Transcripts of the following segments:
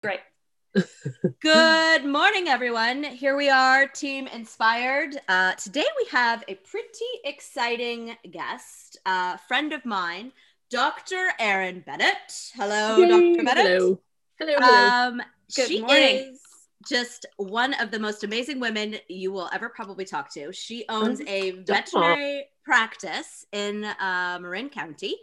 Great. Good morning, everyone. Here we are, Team InspiHER'd. Uh, today we have a pretty exciting guest, a uh, friend of mine, Dr. Erin Bennett. Hello, Yay. Dr. Bennett. Hello. Hello. hello. Um, Good she morning. is just one of the most amazing women you will ever probably talk to. She owns a veterinary practice in uh, Marin County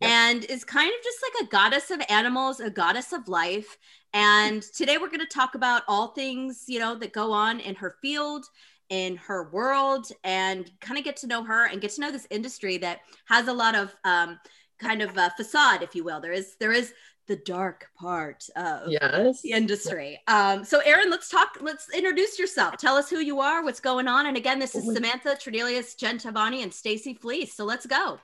and is kind of just like a goddess of animals, a goddess of life. And today we're going to talk about all things, you know, that go on in her field, in her world, and kind of get to know her and get to know this industry that has a lot of um, kind of a facade, if you will. There is there is the dark part of yes. the industry. Um, so, Erin, let's talk. Let's introduce yourself. Tell us who you are, what's going on. And again, this is oh Samantha Tradelius, Jen Tovani, and Stacy Fleece. So let's go.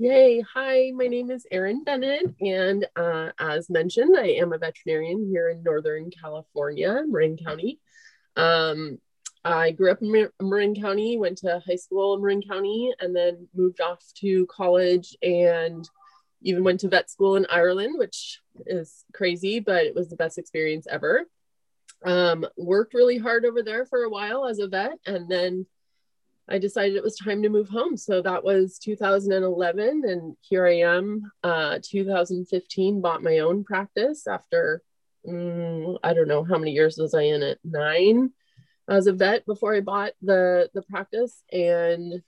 Yay. Hi, my name is Erin Bennett. And uh, as mentioned, I am a veterinarian here in Northern California, Marin County. Um, I grew up in Marin County, went to high school in Marin County, and then moved off to college and even went to vet school in Ireland, which is crazy, but it was the best experience ever. Um, worked really hard over there for a while as a vet, and then I decided it was time to move home. So that was 2011, and here I am. Uh, 2015, bought my own practice after mm, I don't know how many years was I in it, nine as a vet before I bought the the practice, and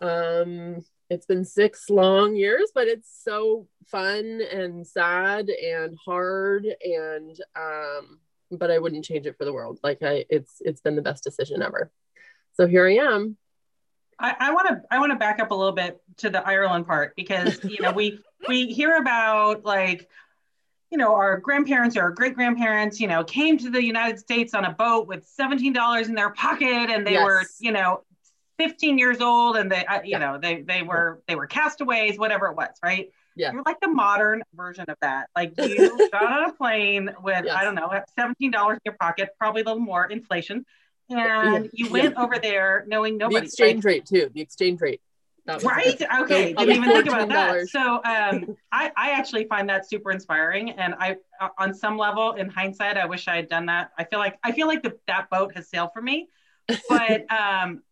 um, it's been six long years, but it's so fun and sad and hard, and um, but I wouldn't change it for the world. Like I, it's it's been the best decision ever. So here I am I want to I want to back up a little bit to the Ireland part because you know we we hear about like you know our grandparents or our great grandparents you know came to the United States on a boat with seventeen dollars in their pocket and they yes. were you know 15 years old and they uh, you yeah. know they they were they were castaways whatever it was right yeah you're like the modern version of that like you got on a plane with yes. i don't know $17 in your pocket probably a little more inflation and you went over there knowing nobody. The exchange rate too. The exchange rate. Right. Okay. Didn't even think about that. So um, I, I actually find that super inspiring, and I, uh, on some level, in hindsight, I wish I had done that. I feel like I feel like the, that boat has sailed for me. But um,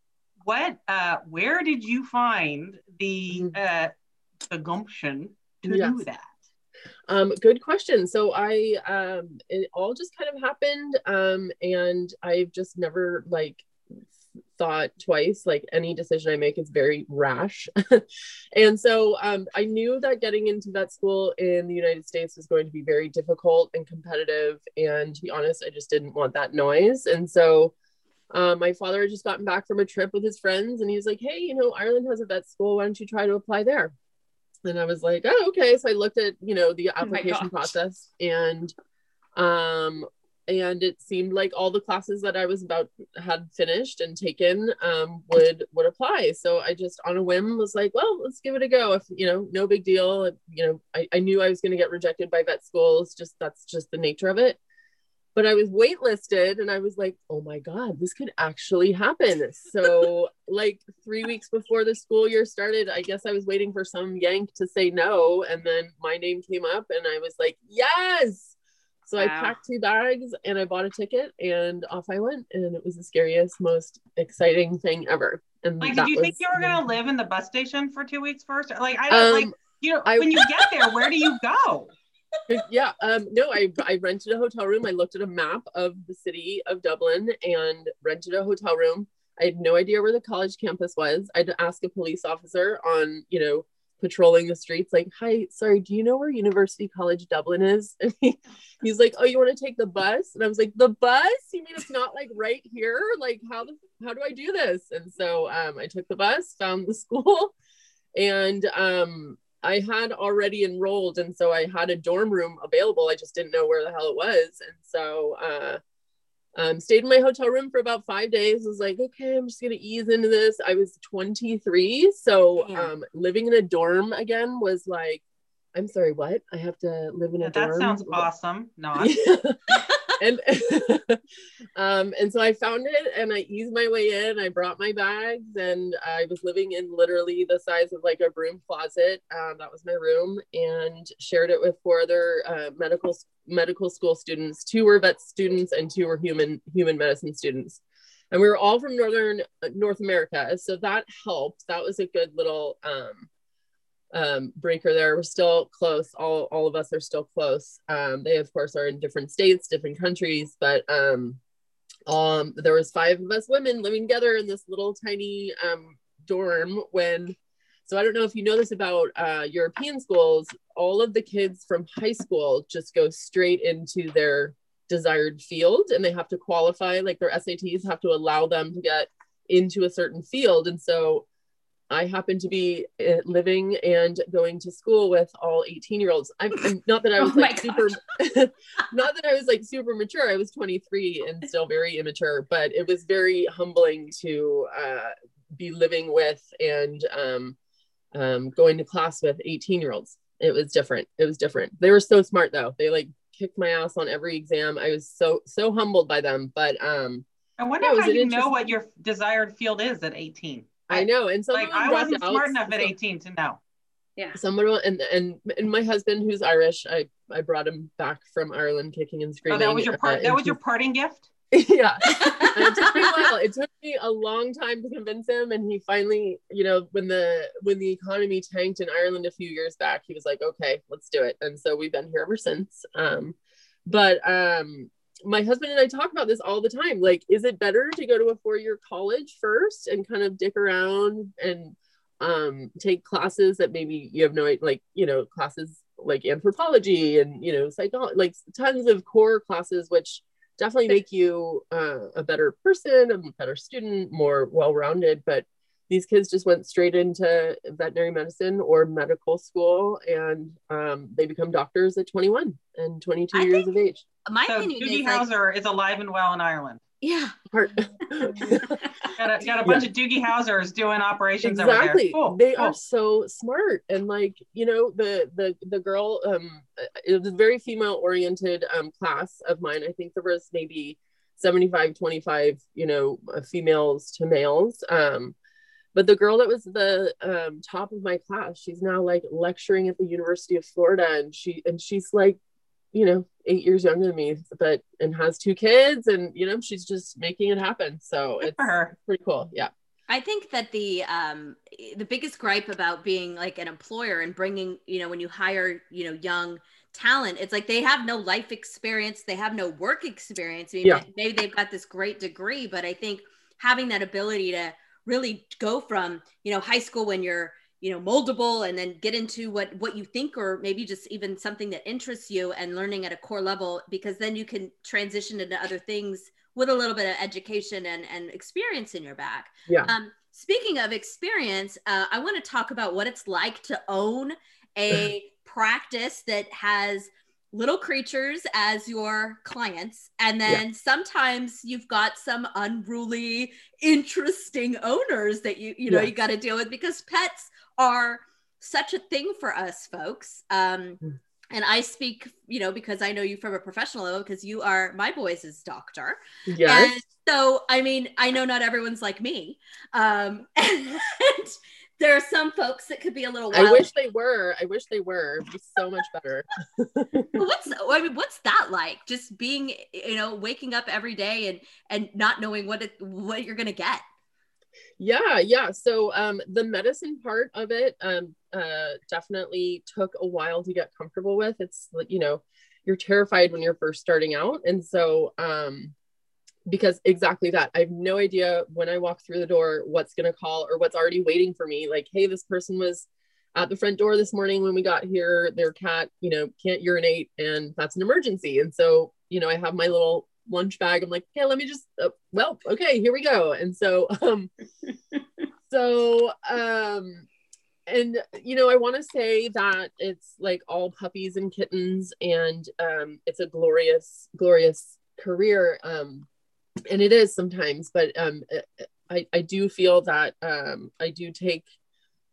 what? Uh, where did you find the mm-hmm. uh, the gumption to yes. do that? Um, good question. So I, um, it all just kind of happened. Um, and I've just never like thought twice, like any decision I make is very rash. and so, um, I knew that getting into vet school in the United States was going to be very difficult and competitive. And to be honest, I just didn't want that noise. And so, um, my father had just gotten back from a trip with his friends and he was like, Hey, you know, Ireland has a vet school. Why don't you try to apply there? And I was like, oh, okay. So I looked at, you know, the oh application oh process and um and it seemed like all the classes that I was about had finished and taken um would would apply. So I just on a whim was like, well, let's give it a go. If you know, no big deal. You know, I, I knew I was gonna get rejected by vet schools, just that's just the nature of it but I was waitlisted and I was like, oh my God, this could actually happen. So, like three weeks before the school year started, I guess I was waiting for some yank to say no. And then my name came up and I was like, yes. So wow. I packed two bags and I bought a ticket and off I went. And it was the scariest, most exciting thing ever. And like, did you think you were going to live in the bus station for two weeks first? Like, I don't um, like, you know, I, when you get there, where do you go? yeah um no I, I rented a hotel room. I looked at a map of the city of dublin and rented a hotel room. I had no idea where the college campus was. I'd ask a police officer on you know patrolling the streets like hi sorry do you know where university college dublin is? And he, he's like oh you want to take the bus? And i was like the bus? You mean it's not like right here? Like how the, how do i do this? And so um, i took the bus found the school and um I had already enrolled, and so I had a dorm room available. I just didn't know where the hell it was, and so uh, um, stayed in my hotel room for about five days. Was like, okay, I'm just gonna ease into this. I was 23, so um, living in a dorm again was like, I'm sorry, what? I have to live in a yeah, dorm. That sounds awesome. Not. and um, and so I found it and I eased my way in. I brought my bags and I was living in literally the size of like a broom closet. Um, that was my room and shared it with four other uh, medical medical school students. Two were vet students and two were human human medicine students. And we were all from northern uh, North America, so that helped. That was a good little um, um, breaker there. We're still close. All, all of us are still close. Um, they of course are in different states, different countries, but um, um, there was five of us women living together in this little tiny um, dorm when so I don't know if you know this about uh, European schools. All of the kids from high school just go straight into their desired field, and they have to qualify. Like their SATs have to allow them to get into a certain field, and so I happen to be uh, living and going to school with all 18 year olds. I'm, I'm, not that I was oh like super, not that I was like super mature. I was 23 and still very immature, but it was very humbling to uh, be living with and um, um, going to class with 18 year olds. It was different. It was different. They were so smart though. They like kicked my ass on every exam. I was so, so humbled by them. But um, I wonder yeah, how you know what your desired field is at 18. I know, and some like I wasn't out, smart enough at 18 to know. Yeah. Someone and and and my husband, who's Irish, I I brought him back from Ireland, kicking and screaming. Oh, that was your part. Uh, that was your parting gift. yeah, it took me a while. It took me a long time to convince him, and he finally, you know, when the when the economy tanked in Ireland a few years back, he was like, "Okay, let's do it." And so we've been here ever since. Um, but um, my husband and I talk about this all the time. Like, is it better to go to a four year college first and kind of dick around and um, take classes that maybe you have no like, you know, classes like anthropology and, you know, psychology, like tons of core classes, which definitely make you uh, a better person, a better student, more well rounded. But these kids just went straight into veterinary medicine or medical school and um, they become doctors at 21 and 22 I years of age my so opinion Doogie is Howser like, is alive and well in Ireland yeah got a, got a bunch yeah. of Doogie Howsers doing operations exactly. Cool. They cool. are so smart and like you know the the the girl um it was a very female oriented um class of mine. I think there was maybe 75 25 you know females to males um but the girl that was the um, top of my class she's now like lecturing at the university of florida and she and she's like you know eight years younger than me but and has two kids and you know she's just making it happen so Good it's her. pretty cool yeah I think that the um, the biggest gripe about being like an employer and bringing, you know, when you hire, you know, young talent, it's like they have no life experience, they have no work experience. I mean, yeah. maybe they've got this great degree, but I think having that ability to really go from you know high school when you're you know moldable and then get into what what you think or maybe just even something that interests you and learning at a core level because then you can transition into other things with a little bit of education and and experience in your back. Yeah. Um, speaking of experience uh, i want to talk about what it's like to own a practice that has little creatures as your clients and then yeah. sometimes you've got some unruly interesting owners that you you know yeah. you got to deal with because pets are such a thing for us folks um mm. and i speak you know because i know you from a professional level because you are my boys' doctor yes. and so i mean i know not everyone's like me um and there are some folks that could be a little. Wild. I wish they were. I wish they were. It'd be so much better. what's I mean, what's that like? Just being, you know, waking up every day and and not knowing what it, what you're gonna get. Yeah, yeah. So um, the medicine part of it um, uh, definitely took a while to get comfortable with. It's you know, you're terrified when you're first starting out, and so um, because exactly that. I have no idea when I walk through the door what's going to call or what's already waiting for me. Like, hey, this person was at the front door this morning when we got here. Their cat, you know, can't urinate and that's an emergency. And so, you know, I have my little lunch bag. I'm like, hey, let me just, uh, well, okay, here we go. And so, um, so, um, and you know, I want to say that it's like all puppies and kittens, and um, it's a glorious, glorious career. Um, and it is sometimes but um I, I do feel that um I do take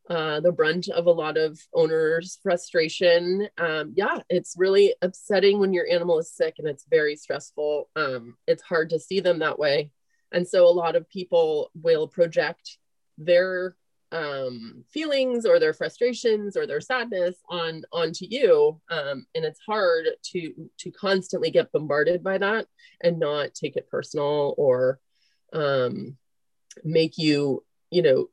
uh, the brunt of a lot of owners' frustration. Um, yeah, it's really upsetting when your animal is sick and it's very stressful. Um, it's hard to see them that way. And so a lot of people will project their um, feelings or their frustrations or their sadness on onto you um, and it's hard to to constantly get bombarded by that and not take it personal or um, make you you know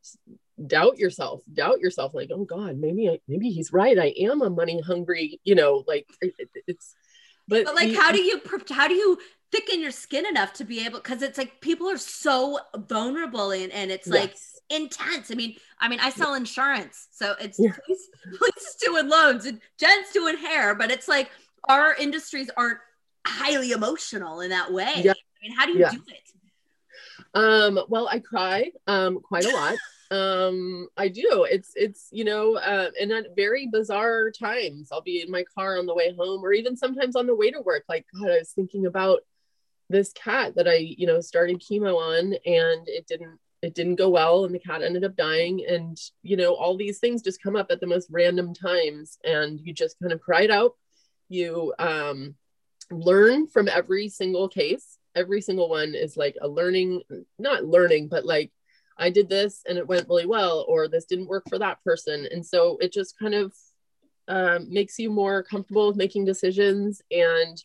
doubt yourself doubt yourself like oh god maybe I, maybe he's right i am a money hungry you know like it, it's but, but like how do you how do you thicken your skin enough to be able because it's like people are so vulnerable and, and it's yes. like intense. I mean i mean i sell insurance so it's yeah. please, please doing loans and jen's doing hair but it's like our industries aren't highly emotional in that way. Yeah. i mean how do you yeah. do it? Um well i cry um quite a lot. Um i do. It's it's you know uh and at very bizarre times i'll be in my car on the way home or even sometimes on the way to work. Like god i was thinking about this cat that i you know started chemo on and it didn't it didn't go well and the cat ended up dying and you know all these things just come up at the most random times and you just kind of cry it out you um learn from every single case every single one is like a learning not learning but like I did this and it went really well, or this didn't work for that person. And so it just kind of um, makes you more comfortable with making decisions. And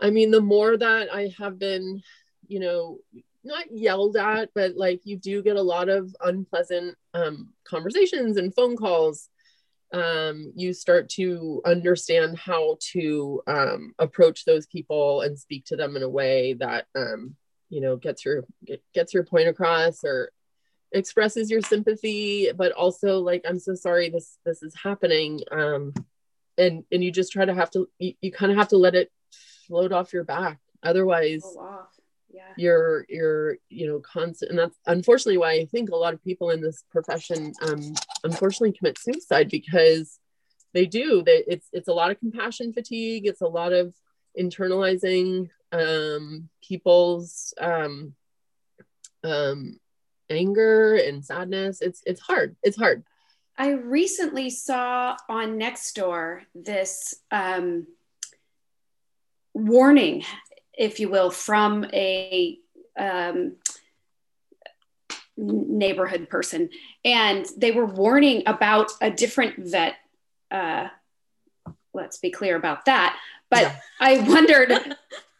I mean, the more that I have been, you know, not yelled at, but like you do get a lot of unpleasant um, conversations and phone calls. Um, you start to understand how to um, approach those people and speak to them in a way that um, you know gets your gets your point across or expresses your sympathy but also like i'm so sorry this this is happening um and and you just try to have to you, you kind of have to let it float off your back otherwise. Yeah. you're you're you know constant and that's unfortunately why i think a lot of people in this profession um unfortunately commit suicide because they do they, it's it's a lot of compassion fatigue it's a lot of internalizing um, people's um, um, anger and sadness. It's it's hard. It's hard. I recently saw on Nextdoor this um, warning, if you will, from a um, neighborhood person, and they were warning about a different vet. Uh, let's be clear about that. But yeah. I wondered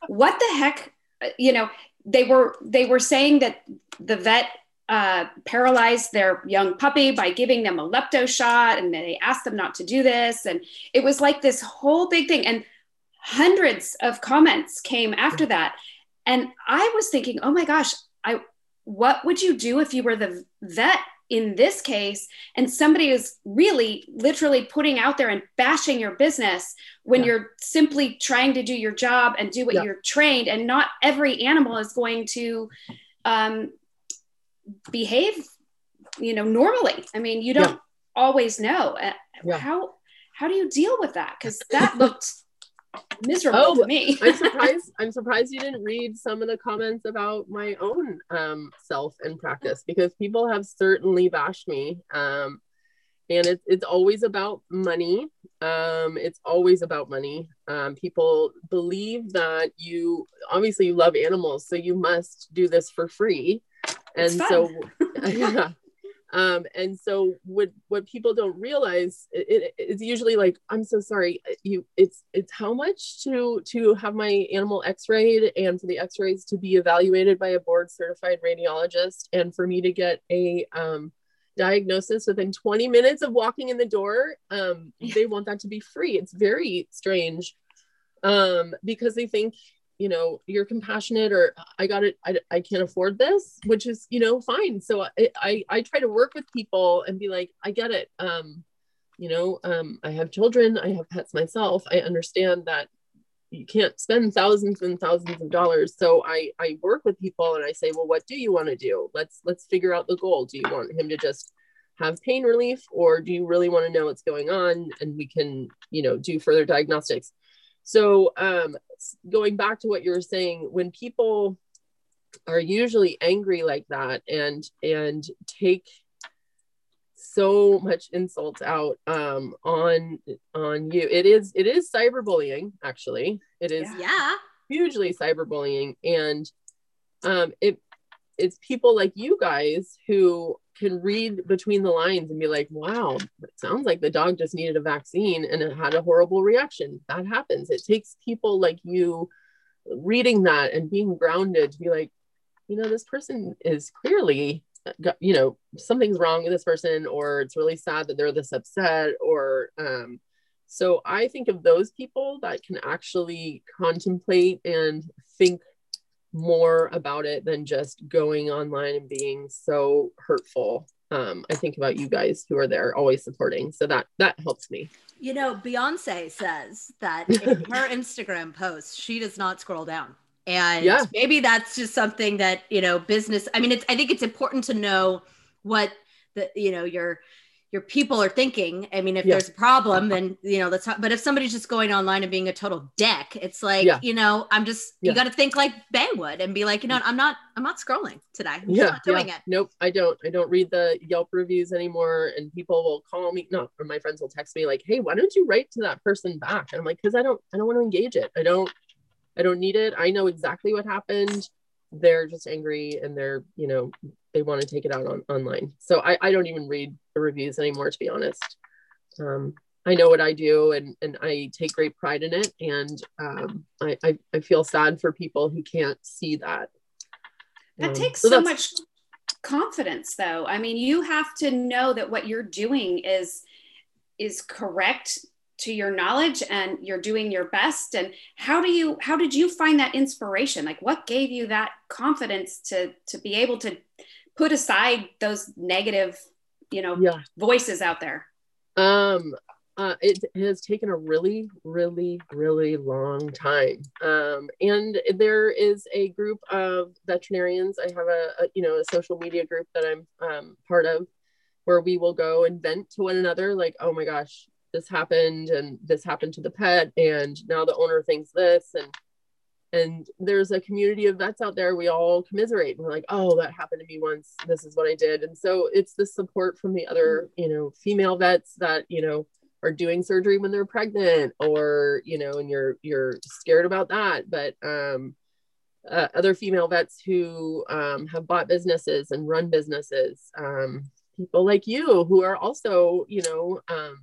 what the heck you know they were they were saying that the vet uh, paralyzed their young puppy by giving them a lepto shot and they asked them not to do this and it was like this whole big thing and hundreds of comments came after that. And i was thinking oh my gosh i what would you do if you were the vet in this case? And somebody is really literally putting out there and bashing your business when yeah. you're simply trying to do your job and do what yeah. you're trained. And not every animal is going to um, behave you know normally. I mean you don't yeah. always know. Uh, how how do you deal with that? Because that looked miserable oh, to me. I'm surprised. I'm surprised you didn't read some of the comments about my own um, self and practice because people have certainly bashed me. Um, and it's it's always about money. Um, it's always about money. Um, people believe that you obviously you love animals, so you must do this for free. And so, yeah, um, and so what what people don't realize it, it, it's usually like i'm so sorry you it's it's how much to to have my animal x-rayed and for the x-rays to be evaluated by a board certified radiologist and for me to get a um, diagnosis within 20 minutes of walking in the door um, they want that to be free. It's very strange um, because they think you know you're compassionate or i got it I, I can't afford this which is you know fine. So I, I i try to work with people and be like i get it. Um you know um i have children i have pets myself. I understand that you can't spend thousands and thousands of dollars. So i i work with people and i say well what do you want to do? Let's let's figure out the goal. Do you want him to just have pain relief or do you really want to know what's going on and we can you know do further diagnostics so um, going back to what you were saying, when people are usually angry like that and and take so much insults out um, on on you. It is it is cyberbullying. Actually, it is yeah hugely cyberbullying, and um, it it's people like you guys who can read between the lines and be like, wow, it sounds like the dog just needed a vaccine and it had a horrible reaction. That happens. It takes people like you reading that and being grounded to be like, you know, this person is clearly, you know, something's wrong with this person, or it's really sad that they're this upset, or, um, so I think of those people that can actually contemplate and think more about it than just going online and being so hurtful. Um, I think about you guys who are there always supporting. So that that helps me. You know, Beyonce says that in her Instagram posts, she does not scroll down. And yeah. maybe that's just something that, you know, business. I mean, it's I think it's important to know what the, you know, your your people are thinking. I mean, if yeah. there's a problem, then you know, let's. But if somebody's just going online and being a total dick, it's like yeah. you know, I'm just yeah. you got to think like Bay would and be like, you know, I'm not, I'm not scrolling today. I'm yeah, doing it. Nope, I don't. I don't read the Yelp reviews anymore, and people will call me. No, or my friends will text me like, hey, why don't you write to that person back? And I'm like, because I don't, I don't want to engage it. I don't, I don't need it. I know exactly what happened. They're just angry and they're, you know, they want to take it out on online. So I, I don't even read the reviews anymore, to be honest. Um, I know what I do and, and I take great pride in it. And um, I, I, I, feel sad for people who can't see that. That um, takes so, so much confidence though. I mean, you have to know that what you're doing is is correct to your knowledge and you're doing your best. And how do you how did you find that inspiration? Like what gave you that confidence to to be able to put aside those negative you know yeah. voices out there? Um uh, it has taken a really really really long time. Um, and there is a group of veterinarians. I have a, a you know a social media group that i'm um, part of where we will go and vent to one another like oh my gosh this happened and this happened to the pet and now the owner thinks this and and there's a community of vets out there we all commiserate and we're like oh that happened to me once. This is what i did. And so it's the support from the other you know female vets that you know are doing surgery when they're pregnant or you know and you're you're scared about that. But um uh, other female vets who um, have bought businesses and run businesses um, people like you who are also you know um,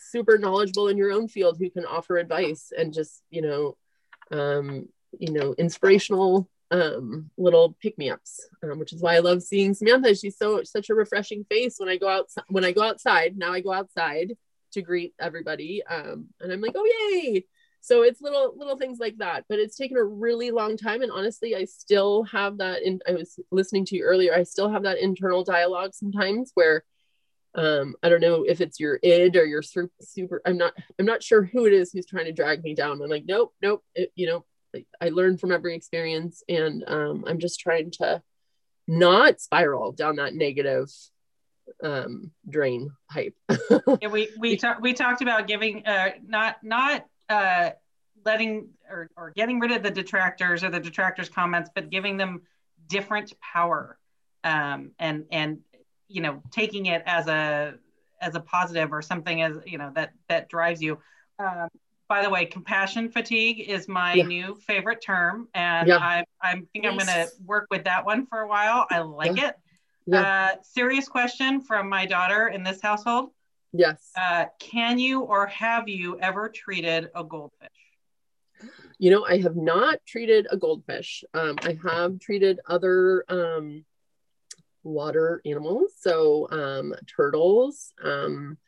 super knowledgeable in your own field who can offer advice and just you know um, you know, inspirational um, little pick me ups, um, which is why I love seeing Samantha. She's so such a refreshing face when I go out when I go outside. Now I go outside to greet everybody, um, and I'm like, oh yay! So it's little little things like that. But it's taken a really long time, and honestly, I still have that. In I was listening to you earlier. I still have that internal dialogue sometimes where um i don't know if it's your id or your super i'm not i'm not sure who it is who's trying to drag me down i'm like nope nope it, you know I learn from every experience, and um, I'm just trying to not spiral down that negative um, drain pipe. yeah, we we talked we talked about giving uh, not not uh, letting or, or getting rid of the detractors or the detractors comments, but giving them different power um, and and you know taking it as a as a positive or something as you know that that drives you. Um, by the way, compassion fatigue is my yeah. new favorite term, and yeah. I, I think I'm going to work with that one for a while. I like yeah. it. Yeah. Uh, serious question from my daughter in this household. Yes. Uh, can you or have you ever treated a goldfish? You know, I have not treated a goldfish. Um, I have treated other um, water animals, so um, turtles, um,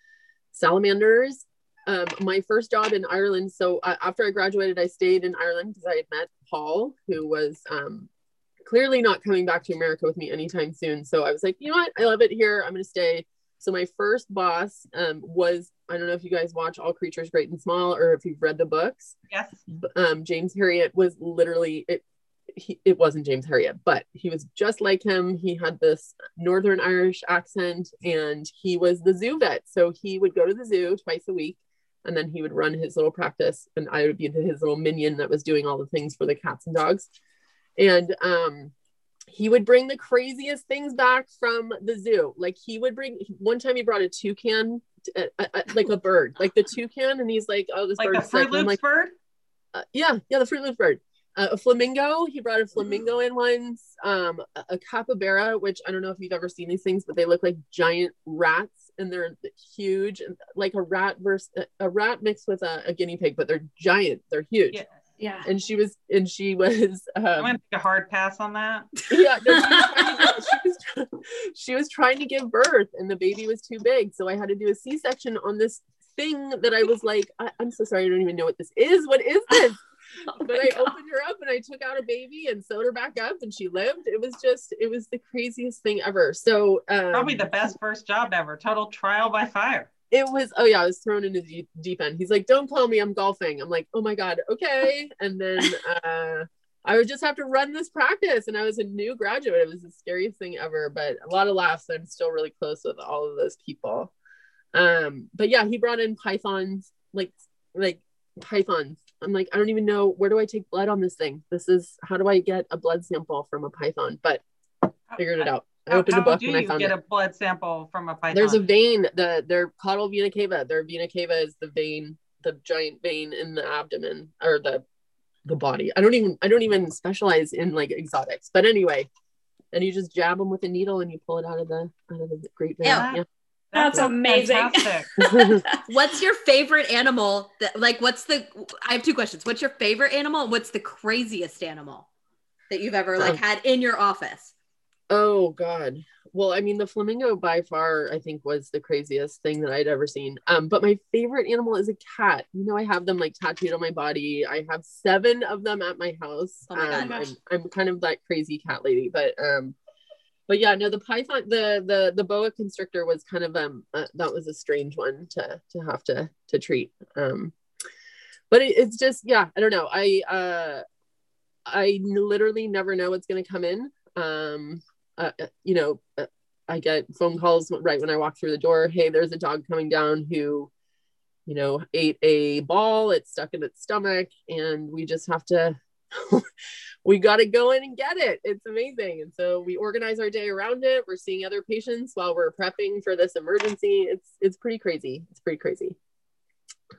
salamanders, um, my first job in Ireland. So uh, after I graduated, I stayed in Ireland because I had met Paul, who was um, clearly not coming back to America with me anytime soon. So I was like, you know what? I love it here. I'm going to stay. So my first boss um, was I don't know if you guys watch All Creatures Great and Small or if you've read the books. Yes. Um, James Herriot was literally it. He, it wasn't James Herriot, but he was just like him. He had this Northern Irish accent and he was the zoo vet. So he would go to the zoo twice a week and then he would run his little practice and i would be his little minion that was doing all the things for the cats and dogs and um he would bring the craziest things back from the zoo. Like he would bring one time he brought a toucan, uh, uh, uh, like a bird, like the toucan, and he's like, "Oh, this like bird's the Fruit sick." Loops like, bird. uh, "Yeah, yeah, the Froot Loops bird." Uh, a flamingo. He brought a flamingo in once. Um, a, a capybara, which I don't know if you've ever seen these things, but they look like giant rats, and they're huge, and like a rat versus a rat mixed with a, a guinea pig, but they're giant. They're huge. Yeah. Yeah. And she was, and she was. Um, I'm gonna take a hard pass on that. yeah, no, she, was trying to, she, was, she was trying to give birth and the baby was too big. So I had to do a C section on this thing that I was like, I, am so sorry, I don't even know what this is. What is this? Oh but I God. opened her up and I took out a baby and sewed her back up and she lived. It was just, it was the craziest thing ever. So um, Probably the best first job ever. Total trial by fire. it was oh yeah i was thrown into the deep end he's like don't call me i'm golfing i'm like oh my god okay and then uh i would just have to run this practice and i was a new graduate it was the scariest thing ever but a lot of laughs i'm still really close with all of those people um but yeah he brought in pythons like like pythons i'm like i don't even know where do i take blood on this thing this is how do i get a blood sample from a python but figured it out i How, opened a book do and i you found get it a blood sample from a python? there's a vein, the their caudal vena cava. Their vena cava is the vein, the giant vein in the abdomen or the the body. I don't even I don't even specialize in like exotics. But anyway, and you just jab them with a needle and you pull it out of the out of the great vein. Yeah. That's amazing. What's your favorite animal? That like, what's the? I have two questions. What's your favorite animal? What's the craziest animal that you've ever like Oh. had in your office? oh God. Well, I mean, the flamingo by far, I think, was the craziest thing that I'd ever seen. Um, but my favorite animal is a cat. You know, I have them like tattooed on my body. I have seven of them at my house. Oh my God. um, I'm, I'm kind of that crazy cat lady, but um, but yeah, no, the python, the the the boa constrictor was kind of um, uh, that was a strange one to to have to to treat. Um, but it, it's just yeah, I don't know. I uh, I literally never know what's going to come in. Um, uh, uh, you know, uh, I get phone calls right when I walk through the door. Hey, there's a dog coming down who, you know, ate a ball. It's stuck in its stomach, and we just have to. we got to go in and get it. It's amazing, and so we organize our day around it. We're seeing other patients while we're prepping for this emergency. It's it's pretty crazy. It's pretty crazy.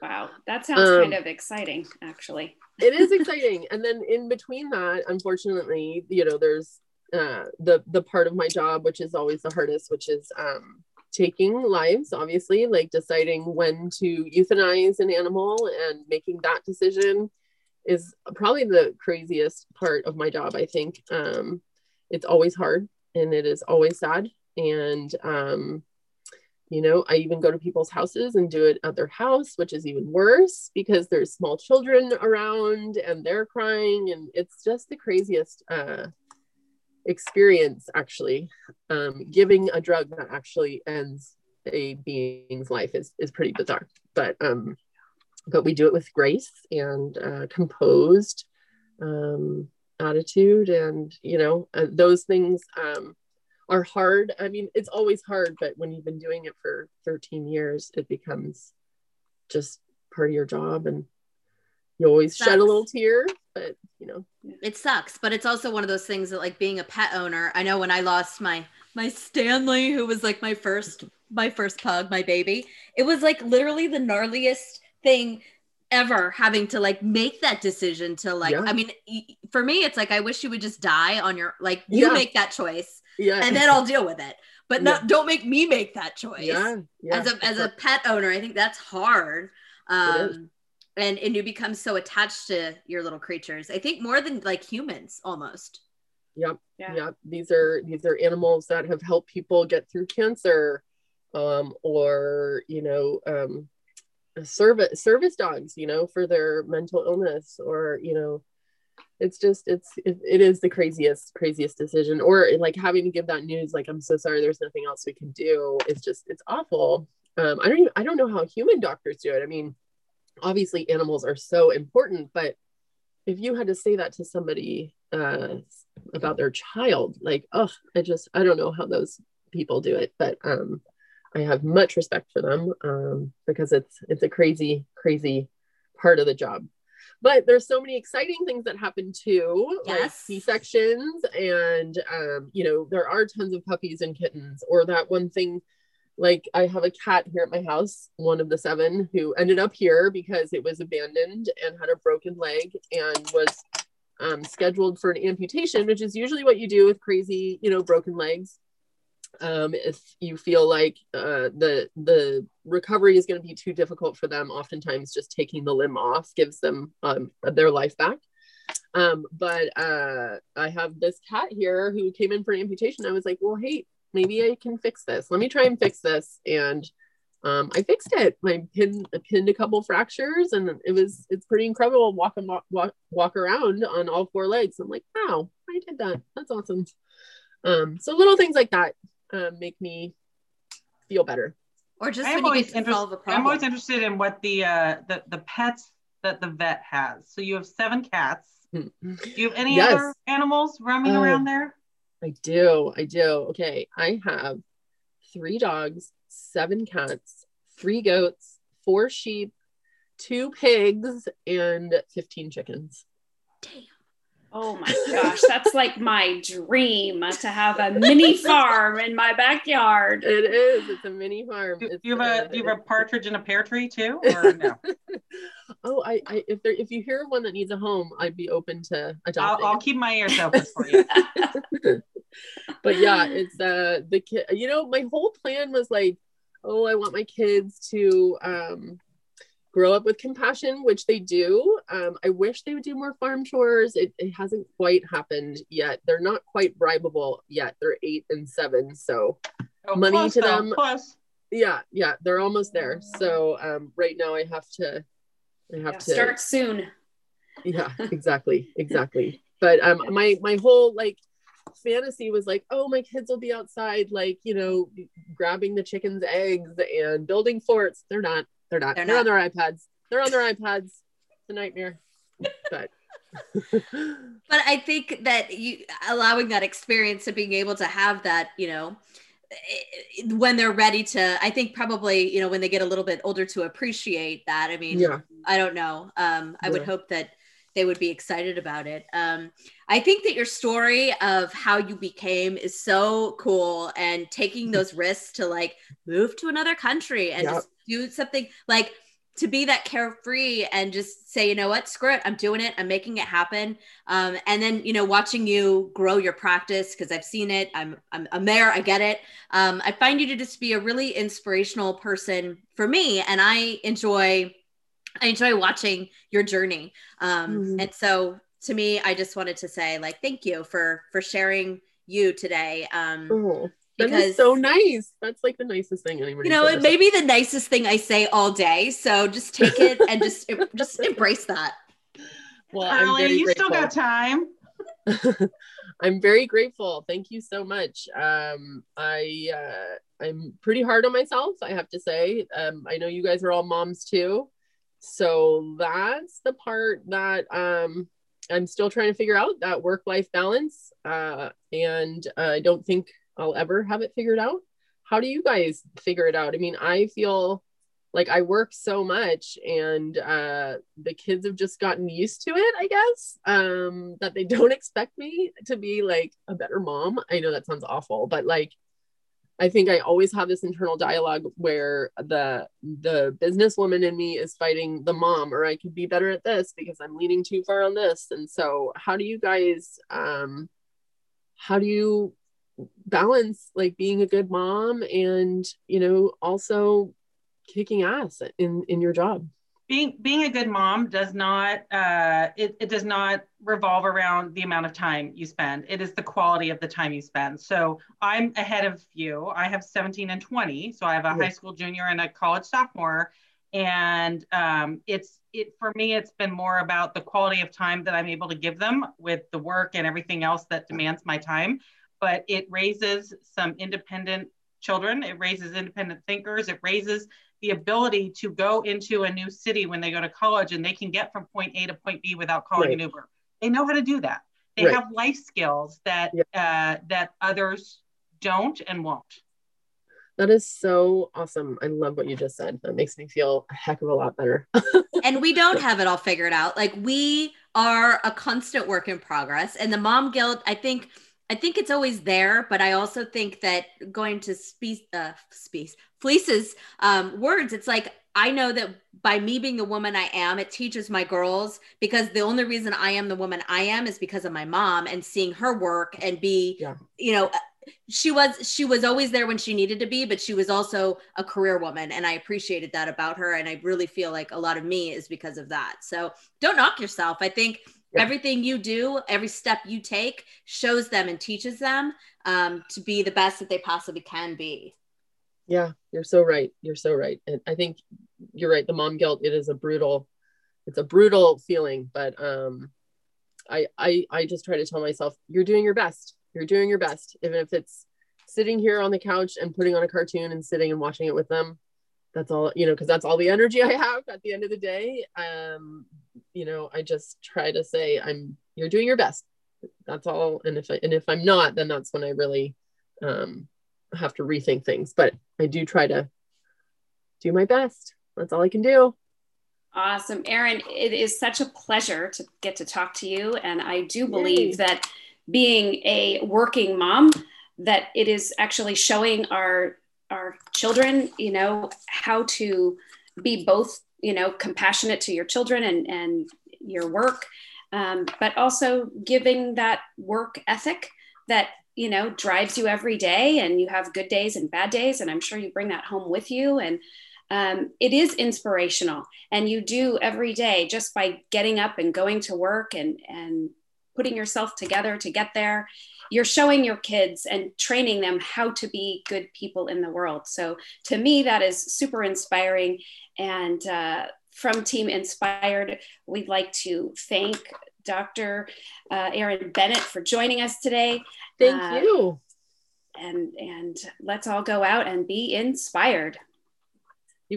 Wow. That sounds Um, kind of exciting, actually. it is exciting and then in between that unfortunately you know there's uh the the part of my job which is always the hardest which is um taking lives obviously like deciding when to euthanize an animal and making that decision is probably the craziest part of my job i think. Um it's always hard and it is always sad. And um you know i even go to people's houses and do it at their house which is even worse because there's small children around and they're crying. And it's just the craziest uh experience actually. Um giving a drug that actually ends a being's life is is pretty bizarre. But um but we do it with grace and uh, composed um attitude and you know uh, those things um are hard. I mean, it's always hard, but when you've been doing it for 13 years, it becomes just part of your job and you always shed a little tear, but you know, It sucks, but it's also one of those things that like being a pet owner. I know when I lost my my Stanley, who was like my first my first pug, my baby, it was like literally the gnarliest thing ever having to like make that decision to like Yeah. I mean for me it's like I wish you would just die on your like you Yeah. make that choice yeah. and then I'll deal with it. But no, Yeah. don't make me make that choice yeah, yeah. as a as a pet owner i think that's hard um and and you become so attached to your little creatures i think more than like humans almost Yep. Yeah. Yeah. These are these are animals that have helped people get through cancer, um, or you know, um, service service dogs, you know, for their mental illness, or you know, it's just it's it, it is the craziest craziest decision. Or like having to give that news, like I'm so sorry, there's nothing else we can do. It's just it's awful. Um, I don't even I don't know how human doctors do it. I mean, obviously animals are so important, but if you had to say that to somebody uh, about their child, like, oh, I just, I don't know how those people do it, but um, I have much respect for them um, because it's, it's a crazy, crazy part of the job. but there's so many exciting things that happen too, like C-sections, and um, you know, there are tons of puppies and kittens. Or that one thing, like I have a cat here at my house, one of the seven, who ended up here because it was abandoned and had a broken leg and was um, scheduled for an amputation, which is usually what you do with crazy, you know, broken legs. Um, if you feel like uh, the the recovery is going to be too difficult for them, oftentimes just taking the limb off gives them um, their life back. Um, but uh, I have this cat here who came in for an amputation. I was like, well, hey, maybe I can fix this. Let me try and fix this. And um, I fixed it. I pinned, I pinned a couple fractures, and it was it's pretty incredible. Walk and walk, walk walk around on all four legs. I'm like, wow, I did that. That's awesome. Um, so little things like that um, make me feel better. Or just I am when you always get to solve a interested. problem. I'm always interested in what the uh the, the pets that the vet has. So you have seven cats. Do you have any Yes. other animals roaming Oh. around there? I do. I do. Okay. I have three dogs, seven cats, three goats, four sheep, two pigs, and 15 chickens. Oh my gosh, that's like my dream to have a mini farm in my backyard. It is. It's a mini farm. Do, do you have a do you have a partridge in a pear tree too, or no? oh, I, I if there if you hear one that needs a home, I'd be open to I'll. I'll keep my ears open for you. but yeah, it's uh the kid. You know, my whole plan was like, oh, I want my kids to um grow up with compassion, which they do. Um, I wish they would do more farm chores. It, it hasn't quite happened yet. They're not quite bribable yet. They're eight and seven, so Oh, Money close, to though, them. Close. yeah, yeah, they're almost there. So um, right now, I have to. I have Yeah, to start soon. yeah exactly exactly but um my my whole like fantasy was like oh my kids will be outside like you know grabbing the chickens eggs and building forts they're not they're not They're they're, on their ipads they're on their ipads it's a nightmare but but I think that you allowing that experience of being able to have that, you know, eh, when they're ready to, I think probably, you know, when they get a little bit older to appreciate that. I mean, yeah I don't know. Um, I would hope that they would be excited about it. Um, I think that your story of how you became is so cool and taking those risks to like move to another country and Yep. just do something like to be that carefree and just say, you know what, screw it, I'm doing it, I'm making it happen. Um, and then, you know, watching you grow your practice because I've seen it, I'm, I'm, I'm there, I get it. Um, I find you to just be a really inspirational person for me, and I enjoy I enjoy watching your journey. Um, Mhm. And so to me, I just wanted to say like, thank you for, for sharing you today. Um, because is so nice that's like the nicest thing anybody you know, said. it may be the nicest thing I say all day. So just take it and just, just embrace that. well i'm Carly, very you grateful still got time. I'm very grateful. Thank you so much. Um, I uh, I'm pretty hard on myself. I have to say. Um, I know you guys are all moms too, so that's the part that um, I'm still trying to figure out that work life balance. Uh, and uh, I don't think I'll ever have it figured out. How do you guys figure it out? I mean, I feel like I work so much and uh the kids have just gotten used to it, I guess. Um that they don't expect me to be like a better mom. I know that sounds awful, but like I think I always have this internal dialogue where the the businesswoman in me is fighting the mom or I could be better at this because I'm leaning too far on this. And so how do you guys um how do you balance like being a good mom and you know also kicking ass in in your job. Being being a good mom does not uh, it, it does not revolve around the amount of time you spend. It is the quality of the time you spend. So i'm ahead of you. I have 17 and 20 so i have a Yeah. high school junior and a college sophomore. And um, it's it for me it's been more about the quality of time that i'm able to give them with the work and everything else that demands my time but it raises some independent children it raises independent thinkers it raises the ability to go into a new city when they go to college and they can get from point A to point B without calling Right. an Uber. They know how to do that. They Right. have life skills that uh, that others don't and won't. That is so awesome. I love what you just said. That makes me feel a heck of a lot better. and we don't have it all figured out. Like we are a constant work in progress. And the mom guilt, I think, I think it's always there, but I also think that going to speak, uh, speak, Felice's um, words, it's like I know that by me being the woman I am, it teaches my girls because the only reason I am the woman I am is because of my mom and seeing her work and be, yeah. you know, she was she was always there when she needed to be but she was also a career woman and i appreciated that about her and i really feel like a lot of me is because of that so don't knock yourself i think everything you do every step you take shows them and teaches them um, to be the best that they possibly can be. Yeah you're so right. You're so right. And i think you're right. The mom guilt it is a brutal it's a brutal feeling but um i i i just try to tell myself you're doing your best. You're doing your best. Even if it's sitting here on the couch and putting on a cartoon and sitting and watching it with them that's all you know because that's all the energy i have at the end of the day. Um you know i just try to say i'm you're doing your best. That's all. And if I, and if i'm not then that's when i really um have to rethink things. But i do try to do my best. That's all i can do. Awesome. Erin it is such a pleasure to get to talk to you. And i do believe Yay. that being a working mom that it is actually showing our our children you know how to be both you know compassionate to your children and and your work um, but also giving that work ethic that you know drives you every day and you have good days and bad days and i'm sure you bring that home with you and um, it is inspirational and you do every day just by getting up and going to work and and putting yourself together to get there you're showing your kids and training them how to be good people in the world. So to me that is super inspiring. And uh, from team InspiHER'd we'd like to thank dr uh, erin bennett for joining us today. Thank uh, you. and and let's all go out and be inspired